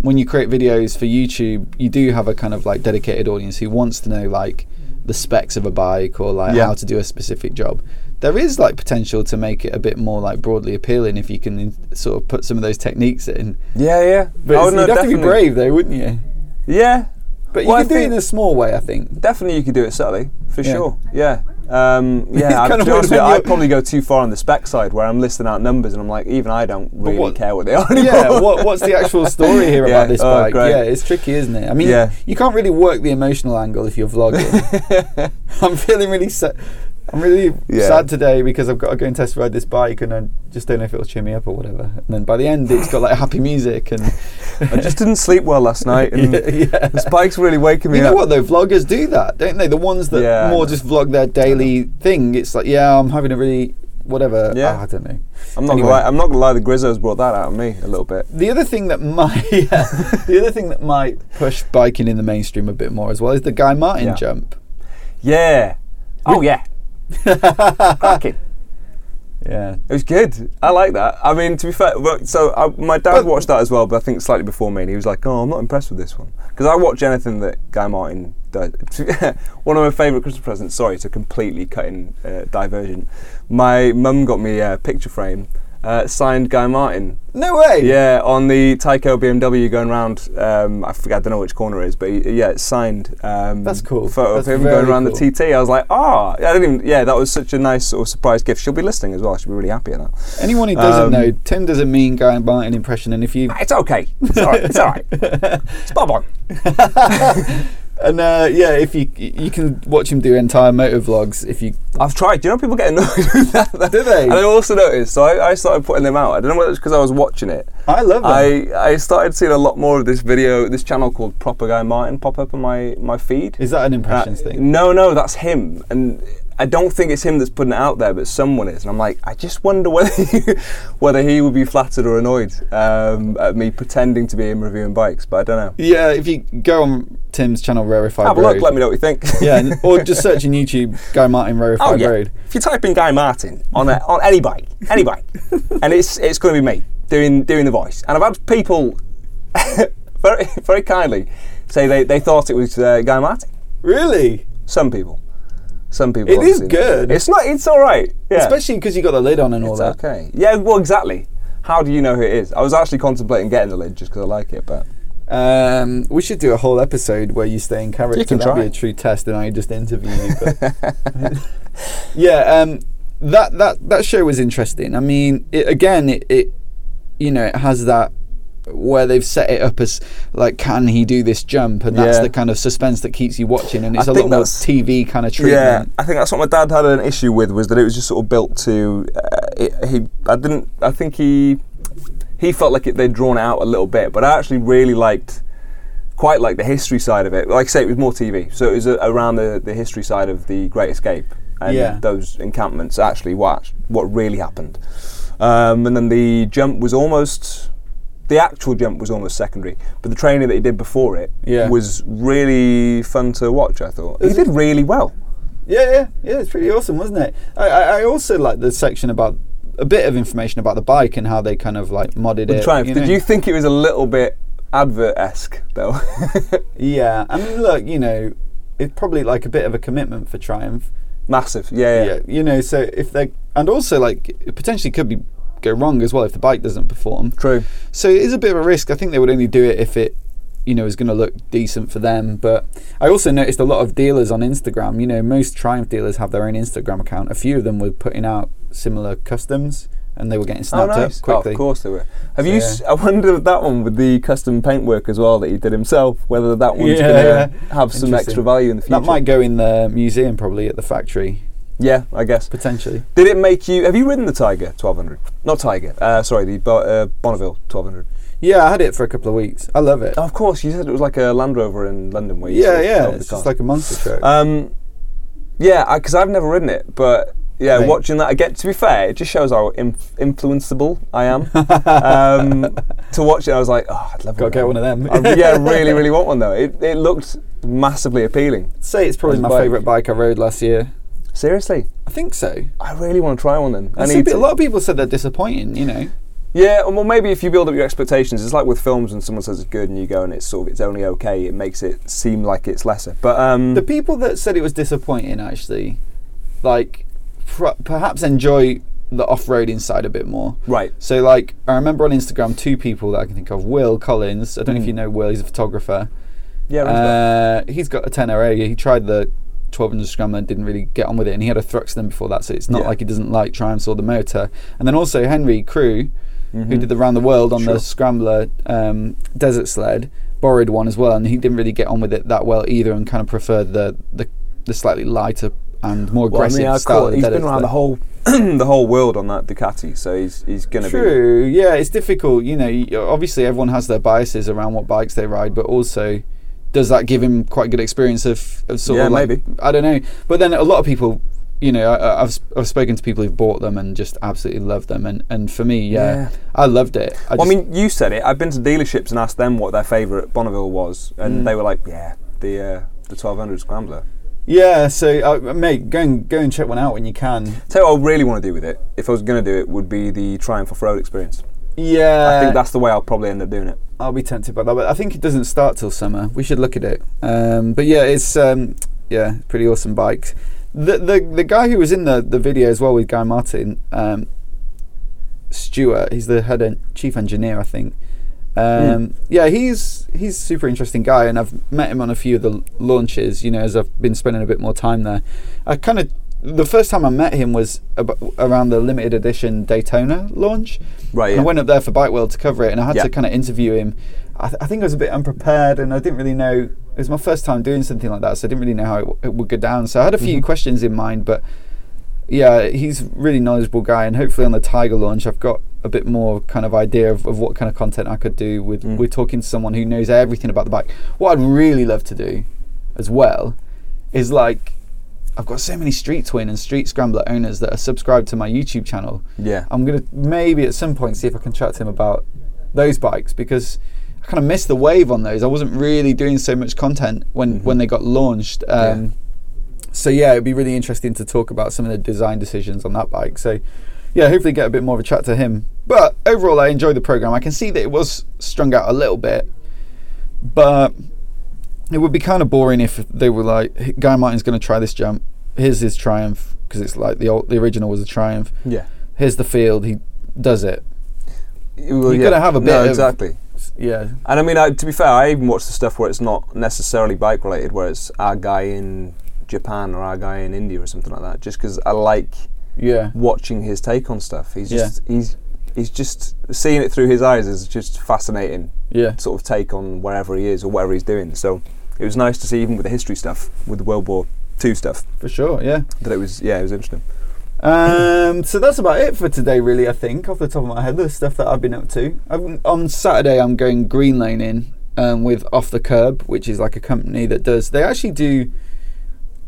when you create videos for YouTube, you do have a kind of like dedicated audience who wants to know like the specs of a bike or like Yeah. how to do a specific job. There is like potential to make it a bit more like broadly appealing if you can sort of put some of those techniques in. Yeah, yeah. But Oh, no, you'd have to be brave though, wouldn't you? Yeah. But you Well, I could do it in a small way, I think. Definitely, you could do it subtly for Yeah. sure. Yeah, um, yeah. I, kinda to be honest with you, weird when I'd probably go too far on the spec side, where I'm listing out numbers, and I'm like, even I don't really what- care what they are anymore. yeah, what, what's the actual story here Yeah, about this oh, bike? great. Yeah, it's tricky, isn't it? I mean, Yeah. you can't really work the emotional angle if you're vlogging. I'm feeling really sad. I'm really Yeah. sad today because I've got to go and test ride this bike and I just don't know if it'll cheer me up or whatever. And then by the end, it's got like happy music and. I just didn't sleep well last night, and yeah, yeah. the spike's really waking me up. You know up. what though? Vloggers do that, don't they? The ones that Yeah, more just vlog their daily thing. It's like, yeah, I'm having a really whatever. Yeah. ah, I don't know. I'm not Anyway. gonna lie. I'm not gonna lie. The Griso's brought that out of me a little bit. The other thing that might, the other thing that might push biking in the mainstream a bit more as well is the Guy Martin jump. Yeah. Oh yeah. Cracking. Yeah, It was good. I like that. I mean, to be fair, so I, my dad But- watched that as well, but I think slightly before me, and he was like, "Oh, I'm not impressed with this one," because I watch anything that Guy Martin does. one of my favourite Christmas presents. Sorry, to completely cutting uh, divergent. My mum got me a picture frame uh, signed Guy Martin. no way. Yeah, on the Tyco BMW going around. Um, I forget. I don't know which corner it is, but he, yeah, it's signed. Um, That's cool. Photo That's of him going around cool. the TT. I was like, ah, I didn't even. Yeah, that was such a nice sort of surprise gift. She'll be listening as well. She'll be really happy at that. Anyone who doesn't Um, know, Tim does a mean Guy Martin impression, and if you It's okay. It's all right. It's all right. It's bob on. and uh, yeah, if you you can watch him do entire motor vlogs. If you I've tried. Do you know people get annoyed with that? Do they? And I also noticed. So I, I started putting them out. I don't know whether it's because I was watching it. I love them. I, I started seeing a lot more of this video, this channel called Proper Guy Martin pop up on my, my feed. is that an impressions Uh, thing? No, no, that's him. And I don't think it's him that's putting it out there, but someone is. And I'm like, I just wonder whether he, whether he would be flattered or annoyed um, at me pretending to be him reviewing bikes. But I don't know. Yeah, if you go on Tim's channel, Rarefied Have a Road. look. Let me know what you think. yeah, or just search in YouTube Guy Martin Rarefied Oh yeah. Road. If you type in Guy Martin on a, on any bike, any bike, and it's it's going to be me doing doing the voice. And I've had people very very kindly say they, they thought it was uh, Guy Martin. Really? Some people. Some people. It is good. It's not. It's all right. Yeah. Especially because you got the lid on and all It's that. okay. Yeah. Well, exactly. How do you know who it is? I was actually contemplating getting the lid just because I like it, but Um, we should do a whole episode where you stay in character. You can That'd try. be a true test, and I just interview you. But yeah, um, that that that show was interesting. I mean, it, again, it, it you know it has that where they've set it up as like, can he do this jump? And that's Yeah. the kind of suspense that keeps you watching, and it's I a lot more TV kind of treatment. yeah. I think that's what my dad had an issue with was that it was just sort of built to. Uh, it, he, I didn't. I think he he felt like it, they'd drawn it out a little bit, but I actually really liked. Quite like the history side of it. Like I say, it was more TV, so it was uh, around the, the history side of the Great Escape and Yeah. those encampments. Actually, what what really happened, um, and then the jump was almost the actual jump was almost secondary, but the training that he did before it Yeah. was really fun to watch. I thought he did really well. Yeah, yeah, yeah. It's pretty awesome, wasn't it? I, I, I also like the section about a bit of information about the bike and how they kind of like modded With it. Triumph, you did know? you think it was a little bit advert-esque though? Yeah, I mean, look, you know, it's probably like a bit of a commitment for Triumph. Massive, yeah, yeah. Yeah, you know, so if they and also like it potentially could be go wrong as well if the bike doesn't perform. True. So it is a bit of a risk. I think they would only do it if it, you know, is going to look decent for them. But I also noticed a lot of dealers on Instagram. You know, most Triumph dealers have their own Instagram account. A few of them were putting out similar customs, and they were getting Oh, snapped nice. up quickly. Oh, of course they were. Have So, you? s I wonder if that one with the custom paintwork as well that he did himself, whether that one's Yeah, going to have some extra value in the future. That might go in the museum probably at the factory Yeah, I guess. potentially. Did it make you? Have you ridden the Tiger 1200? Not Tiger. Uh, sorry, the Bo- uh, Bonneville 1200. Yeah, I had it for a couple of weeks. I love it. Oh, of course, you said it was like a Land Rover in London where you yeah, yeah. It's just like a monster truck. Um, yeah, because I've never ridden it, but yeah, Right. watching that again. To be fair, it just shows how inf- influenceable I am. um, to watch it, I was like, oh, I'd love Gotta get one of them. I, yeah, really, really want one though. It, it looked massively appealing. Say it's probably my favourite bike I rode last year. Seriously, I think so. I really want to try one then. I need a to. lot of people said they're disappointing. You know. Yeah, well, maybe if you build up your expectations, it's like with films when someone says it's good and you go and it's sort of it's only okay. It makes it seem like it's lesser. But um, The people that said it was disappointing actually, like, pr- perhaps enjoy the off-roading side a bit more. right, So, like, I remember on Instagram two people that I can think of. Will Collins. I don't know if Mm. you know Will. He's a photographer. yeah, a. Uh, he's got a Tenere. He tried the 1200 Scrambler and didn't really get on with it, and he had a Thruxton before that, so it's not Yeah. like he doesn't like Triumphs or the motor. And then also Henry Crew, who Mhm. did the round the world on Sure. the Scrambler um, desert sled, borrowed one as well, and he didn't really get on with it that well either, and kind of preferred the the, the slightly lighter and more Well, I aggressive mean, style. He's been around the whole the whole world on that Ducati, so he's he's gonna be. True. Yeah, it's difficult. You know, obviously everyone has their biases around what bikes they ride, but also does that give him quite a good experience of, of sort Yeah, of like, maybe. I don't know. But then a lot of people, you know, I, I've I've spoken to people who've bought them and just absolutely love them, and and for me, yeah, Yeah. I loved it. I, Well, I mean, you said it. I've been to dealerships and asked them what their favourite Bonneville was, and Mm. they were like, "Yeah, the uh, the 1200 Scrambler." yeah. So, uh, mate, go and go and check one out when you can. Tell you what I really want to do with it, if I was going to do it, would be the Triumph off-road experience. Yeah, I think that's the way I'll probably end up doing it. I'll be tempted by that, but I think it doesn't start till summer. We should look at it. Um, but yeah, it's um, yeah, pretty awesome bike. The the the guy who was in the, the video as well with Guy Martin, um, Stuart, he's the head en- chief engineer, I think. Um, Yeah, he's he's a super interesting guy, and I've met him on a few of the launches. You know, as I've been spending a bit more time there. I kind of the first time I met him was ab- around the limited edition Daytona launch. Right. And Yeah. I went up there for Bike World to cover it, and I had Yeah. to kind of interview him. I, th- I think I was a bit unprepared, and I didn't really know. It was my first time doing something like that, so I didn't really know how it, w- it would go down. So I had a few Mhm. questions in mind, but yeah, he's a really knowledgeable guy, and hopefully on the Tiger launch, I've got a bit more kind of idea of, of what kind of content I could do with Mm. with talking to someone who knows everything about the bike. What I'd really love to do, as well, is like. I've got so many Street Twin and Street Scrambler owners that are subscribed to my YouTube channel yeah. I'm gonna maybe at some point see if I can chat to him about those bikes because I kind of missed the wave on those. I wasn't really doing so much content when Mhm. when they got launched. Yeah. Um, So yeah, it'd be really interesting to talk about some of the design decisions on that bike. So yeah, hopefully get a bit more of a chat to him. But overall, I enjoyed the program. I can see that it was strung out a little bit, but it would be kind of boring if they were like, "Guy Martin's going to try this jump. Here's his Triumph," because it's like the old, the original was a Triumph. Yeah. Here's the field. He does it. Well, You yeah. gotta have a bit No, of- exactly. Yeah. And I mean, I, to be fair, I even watch the stuff where it's not necessarily bike related, where it's our guy in Japan or our guy in India or something like that. Just because I like Yeah. watching his take on stuff. He's Yeah. just he's he's just seeing it through his eyes is just fascinating. Yeah. Sort of take on wherever he is or whatever he's doing. So it was nice to see even with the history stuff, with the World War Two stuff, For sure. Yeah. that it was yeah, it was interesting. Um, so that's about it for today, really. I think off the top of my head, the stuff that I've been up to. i on Saturday, I'm going green laning um, with Off the Curb, which is like a company that does. They actually do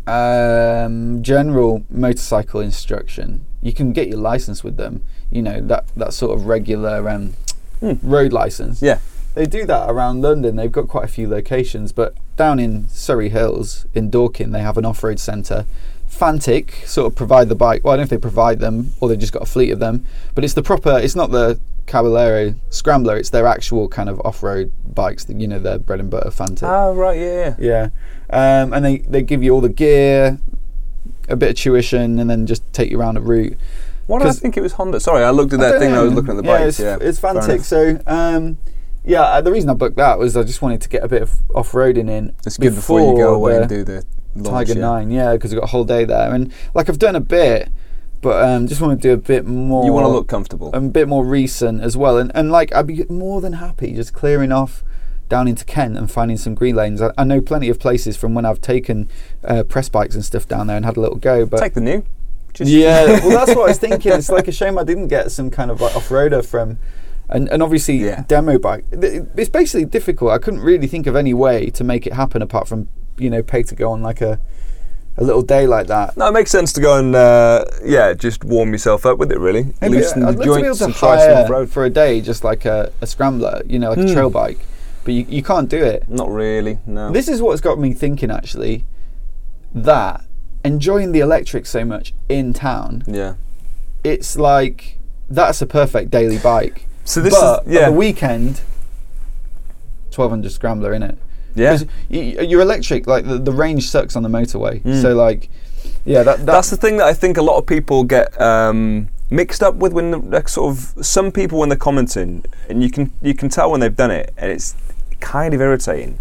um, general motorcycle instruction. You can get your license with them. You know that that sort of regular um, Hmm. road license. Yeah. They do that around London. They've got quite a few locations, but down in Surrey Hills in Dorking, they have an off-road centre. Fantic sort of provide the bike. Well, I don't know if they provide them or they've just got a fleet of them, but it's the proper. It's not the Caballero Scrambler. It's their actual kind of off-road bikes. That, you know, their bread and butter Fantic. Oh right, yeah, yeah. Yeah, um, and they they give you all the gear, a bit of tuition, and then just take you around a route. Why did I think it was Honda? Sorry, I looked at that thing. and I was looking at the yeah, bikes. It's, Yeah, it's Fantic. So, um, yeah, uh, the reason I booked that was I just wanted to get a bit of off roading in. It's good before, you go away and do the launch, Tiger yeah. Nine, yeah, because I've got a whole day there, and like I've done a bit, but um, just want to do a bit more. You want to look comfortable. And a bit more recent as well, and and like I'd be more than happy just clearing off down into Kent and finding some green lanes. I, I know plenty of places from when I've taken uh, press bikes and stuff down there and had a little go, but Take the new. Just yeah, well, that's what I was thinking. It's like a shame I didn't get some kind of like off-roader from And and obviously Yeah. demo bike. It's basically difficult. I couldn't really think of any way to make it happen apart from you know pay to go on like a a little day like that. No, it makes sense to go and uh, yeah, just warm yourself up with it. Really, Maybe loosen I'd the love to joints and try some road. for a day just like a, a scrambler, you know, like a Hmm. trail bike. But you, you can't do it. Not really. No. This is what's got me thinking actually that enjoying the electric so much in town, yeah. it's like that's a perfect daily bike. So this but is yeah. the weekend, 1200 scrambler in it. yeah. You're electric, like the, the range sucks on the motorway. Mm. So like, yeah, that, that That's the thing that I think a lot of people get um, mixed up with when the, like sort of some people when they're commenting, and you can you can tell when they've done it, and it's kind of irritating.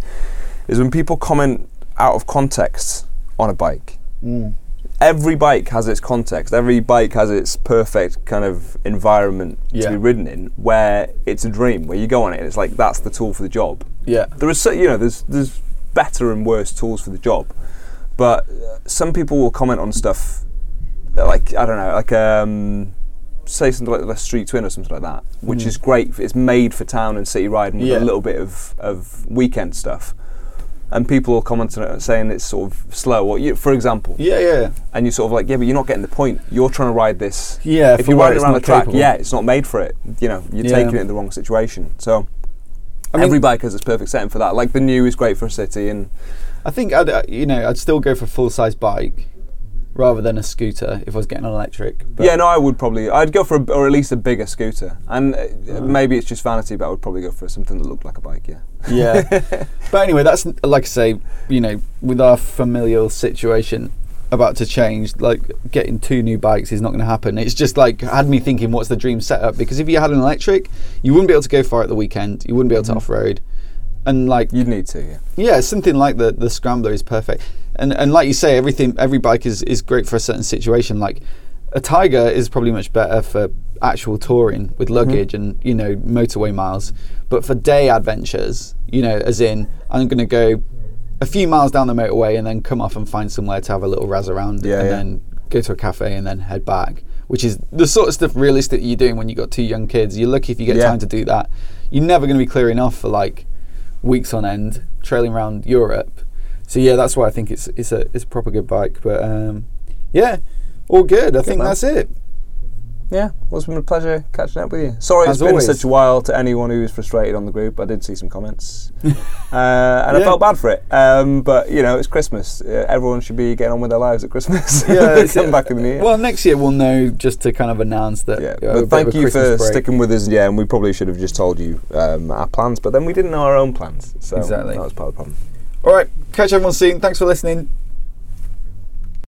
Is when people comment out of context on a bike. Mm. Every bike has its context. Every bike has its perfect kind of environment to be ridden in, where it's a dream. Where you go on it, and it's like that's the tool for the job. yeah, There is, so- you know, there's there's better and worse tools for the job, but uh, some people will comment on stuff like I don't know, like um, say something like the Street Twin or something like that, which Mm. is great. It's made for town and city riding with Yeah. a little bit of of weekend stuff. And people will comment on it saying it's sort of slow. Or you, for example, yeah, yeah, and you're sort of like, yeah, but you're not getting the point. You're trying to ride this. yeah. if you're where riding around the track, capable. yeah, it's not made for it. You know, you're Yeah. taking it in the wrong situation. So I mean, every bike has its perfect setting for that. Like the NIU is great for a city, and I think I'd, uh, you know, I'd still go for a full size bike rather than a scooter if I was getting an electric. But yeah, no, I would probably, I'd go for, a, or at least a bigger scooter, and uh, maybe it's just vanity, but I would probably go for something that looked like a bike. Yeah, yeah. but anyway, that's like I say, you know, with our familial situation about to change, like getting two new bikes is not going to happen. It's just like had me thinking, what's the dream setup? Because if you had an electric, you wouldn't be able to go far at the weekend. You wouldn't be able to Mhm. off road, and like you'd need to. Yeah, yeah, something like the the scrambler is perfect. And and like you say, everything every bike is is great for a certain situation. Like a Tiger is probably much better for actual touring with mm-hmm. luggage and you know motorway miles. But for day adventures, you know, as in I'm going to go a few miles down the motorway and then come off and find somewhere to have a little razz around Yeah, and yeah. then go to a cafe and then head back. Which is the sort of stuff realistic you're doing when you've got two young kids. You're lucky if you get Yeah. time to do that. You're never going to be clearing off for like weeks on end trailing around Europe. So yeah, that's why I think it's it's a it's a proper good bike. But um, yeah, all good. I think man. that's it. yeah. Well, it's been a pleasure catching up with you. Sorry, As it's been such a while to anyone who was frustrated on the group. I did see some comments, uh, and I felt bad for it. Um, but you know, it's Christmas. Uh, everyone should be getting on with their lives at Christmas. Yeah, it's- come back in the year. Well, next year we'll know just to kind of announce that. Yeah, uh, but thank you for break. sticking with us. Yeah, and we probably should have just told you um, our plans, but then we didn't know our own plans. So Exactly. that was part of the problem. All right, catch everyone soon. Thanks for listening.